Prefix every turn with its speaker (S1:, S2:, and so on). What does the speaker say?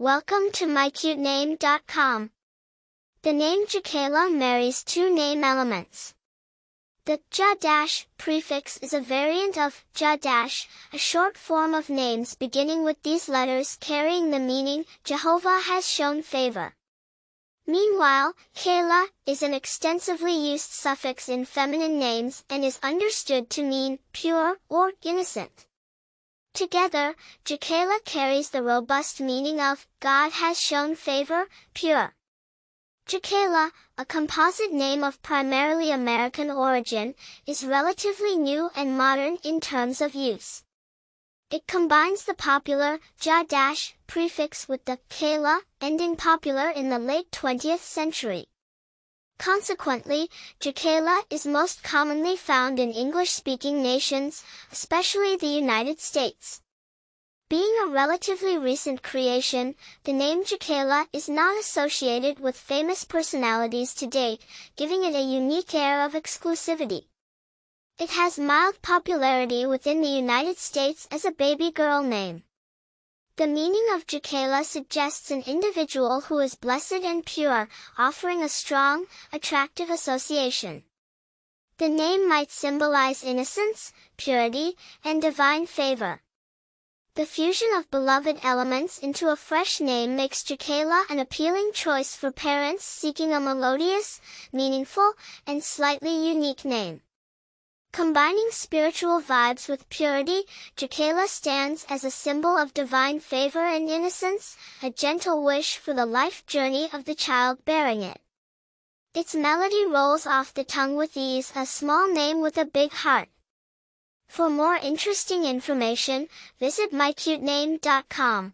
S1: Welcome to mycutename.com. The name Jakayla marries two name elements. The ja prefix is a variant of ja a short form of names beginning with these letters carrying the meaning Jehovah has shown favor. Meanwhile, Kayla is an extensively used suffix in feminine names and is understood to mean pure or innocent. Together, Jakayla carries the robust meaning of God has shown favor, pure. Jakayla, a composite name of primarily American origin, is relatively new and modern in terms of use. It combines the popular ja dash prefix with the Kayla, ending popular in the late 20th century. Consequently, Jakayla is most commonly found in English-speaking nations, especially the United States. Being a relatively recent creation, the name Jakayla is not associated with famous personalities to date, giving it a unique air of exclusivity. It has mild popularity within the United States as a baby girl name. The meaning of Jakayla suggests an individual who is blessed and pure, offering a strong, attractive association. The name might symbolize innocence, purity, and divine favor. The fusion of beloved elements into a fresh name makes Jakayla an appealing choice for parents seeking a melodious, meaningful, and slightly unique name. Combining spiritual vibes with purity, Jakayla stands as a symbol of divine favor and innocence, a gentle wish for the life journey of the child bearing it. Its melody rolls off the tongue with ease, a small name with a big heart. For more interesting information, visit mycutename.com.